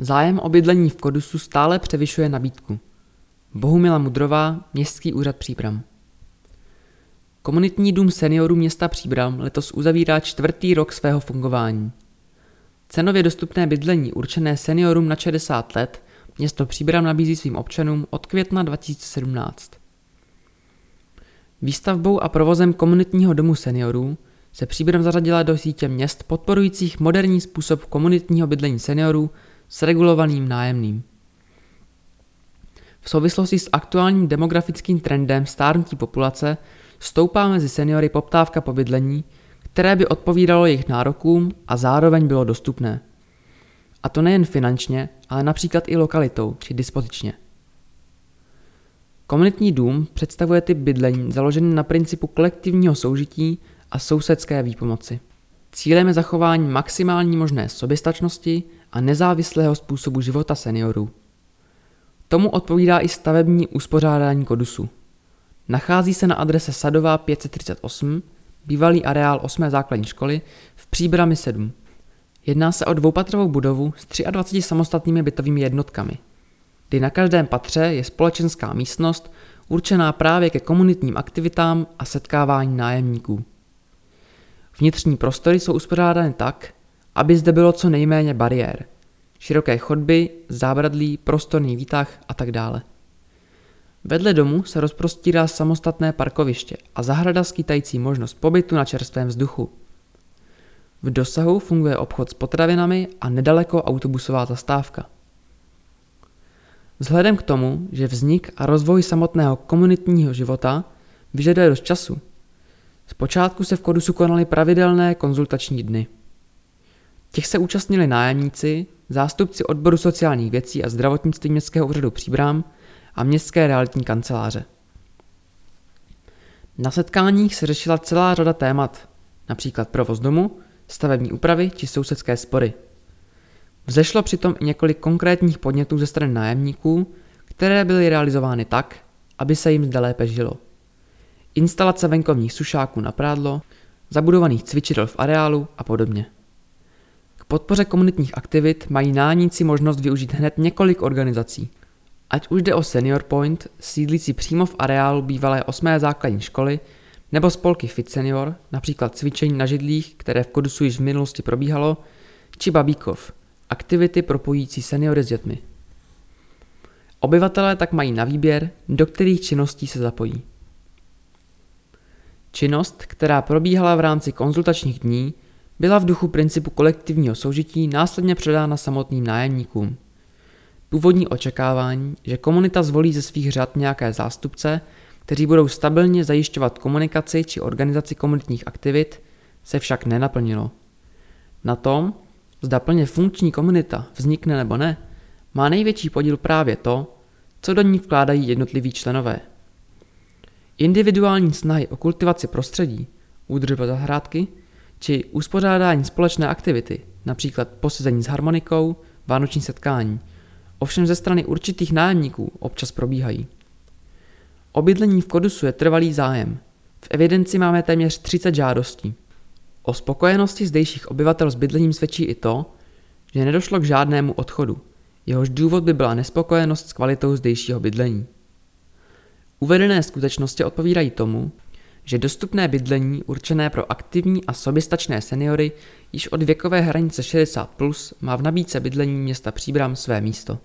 Zájem o bydlení v Kodusu stále převyšuje nabídku. Bohumila Mudrová, Městský úřad Příbram. Komunitní dům seniorů města Příbram letos uzavírá čtvrtý rok svého fungování. Cenově dostupné bydlení určené seniorům na 60 let město Příbram nabízí svým občanům od května 2017. Výstavbou a provozem komunitního domu seniorů se Příbram zařadila do sítě měst podporujících moderní způsob komunitního bydlení seniorů s regulovaným nájemným. V souvislosti s aktuálním demografickým trendem stárnutí populace stoupá mezi seniory poptávka po bydlení, které by odpovídalo jejich nárokům a zároveň bylo dostupné. A to nejen finančně, ale například i lokalitou či dispozičně. Komunitní dům představuje typ bydlení založený na principu kolektivního soužití a sousedské výpomoci. Cílem je zachování maximální možné soběstačnosti a nezávislého způsobu života seniorů. Tomu odpovídá i stavební uspořádání Kodusu. Nachází se na adrese Sadová 538, bývalý areál 8. základní školy v Příbrami 7. Jedná se o dvoupatrovou budovu s 23 samostatnými bytovými jednotkami, kdy na každém patře je společenská místnost určená právě ke komunitním aktivitám a setkávání nájemníků. Vnitřní prostory jsou uspořádány tak, aby zde bylo co nejméně bariér. Široké chodby, zábradlí, prostorný výtah a tak dále. Vedle domu se rozprostírá samostatné parkoviště a zahrada skýtající možnost pobytu na čerstvém vzduchu. V dosahu funguje obchod s potravinami a nedaleko autobusová zastávka. Vzhledem k tomu, že vznik a rozvoj samotného komunitního života vyžaduje dost času, zpočátku se v Kodusu konaly pravidelné konzultační dny. Těch se účastnili nájemníci, zástupci odboru sociálních věcí a zdravotnictví Městského úřadu Příbram a Městské realitní kanceláře. Na setkáních se řešila celá řada témat, například provoz domu, stavební úpravy či sousedské spory. Vzešlo přitom i několik konkrétních podnětů ze strany nájemníků, které byly realizovány tak, aby se jim zde lépe žilo. Instalace venkovních sušáků na prádlo, zabudovaných cvičidel v areálu a podobně podpoře komunitních aktivit mají nájemníci možnost využít hned několik organizací. Ať už jde o Senior Point, sídlící přímo v areálu bývalé 8. základní školy, nebo spolky Fit Senior, například cvičení na židlích, které v Kodusu již v minulosti probíhalo, či Babíkov, aktivity propojící seniory s dětmi. Obyvatelé tak mají na výběr, do kterých činností se zapojí. Činnost, která probíhala v rámci konzultačních dní, byla v duchu principu kolektivního soužití následně předána samotným nájemníkům. Původní očekávání, že komunita zvolí ze svých řad nějaké zástupce, kteří budou stabilně zajišťovat komunikaci či organizaci komunitních aktivit, se však nenaplnilo. Na tom, zda plně funkční komunita vznikne nebo ne, má největší podíl právě to, co do ní vkládají jednotliví členové. Individuální snahy o kultivaci prostředí, údržba zahrádky, či uspořádání společné aktivity, například posezení s harmonikou, vánoční setkání, ovšem ze strany určitých nájemníků občas probíhají. Obydlení v Kodusu je trvalý zájem. V evidenci máme téměř 30 žádostí. O spokojenosti zdejších obyvatel s bydlením svědčí i to, že nedošlo k žádnému odchodu. Jehož důvod by byla nespokojenost s kvalitou zdejšího bydlení. Uvedené skutečnosti odpovídají tomu, že dostupné bydlení určené pro aktivní a soběstačné seniory již od věkové hranice 60 plus má v nabídce bydlení města Příbram své místo.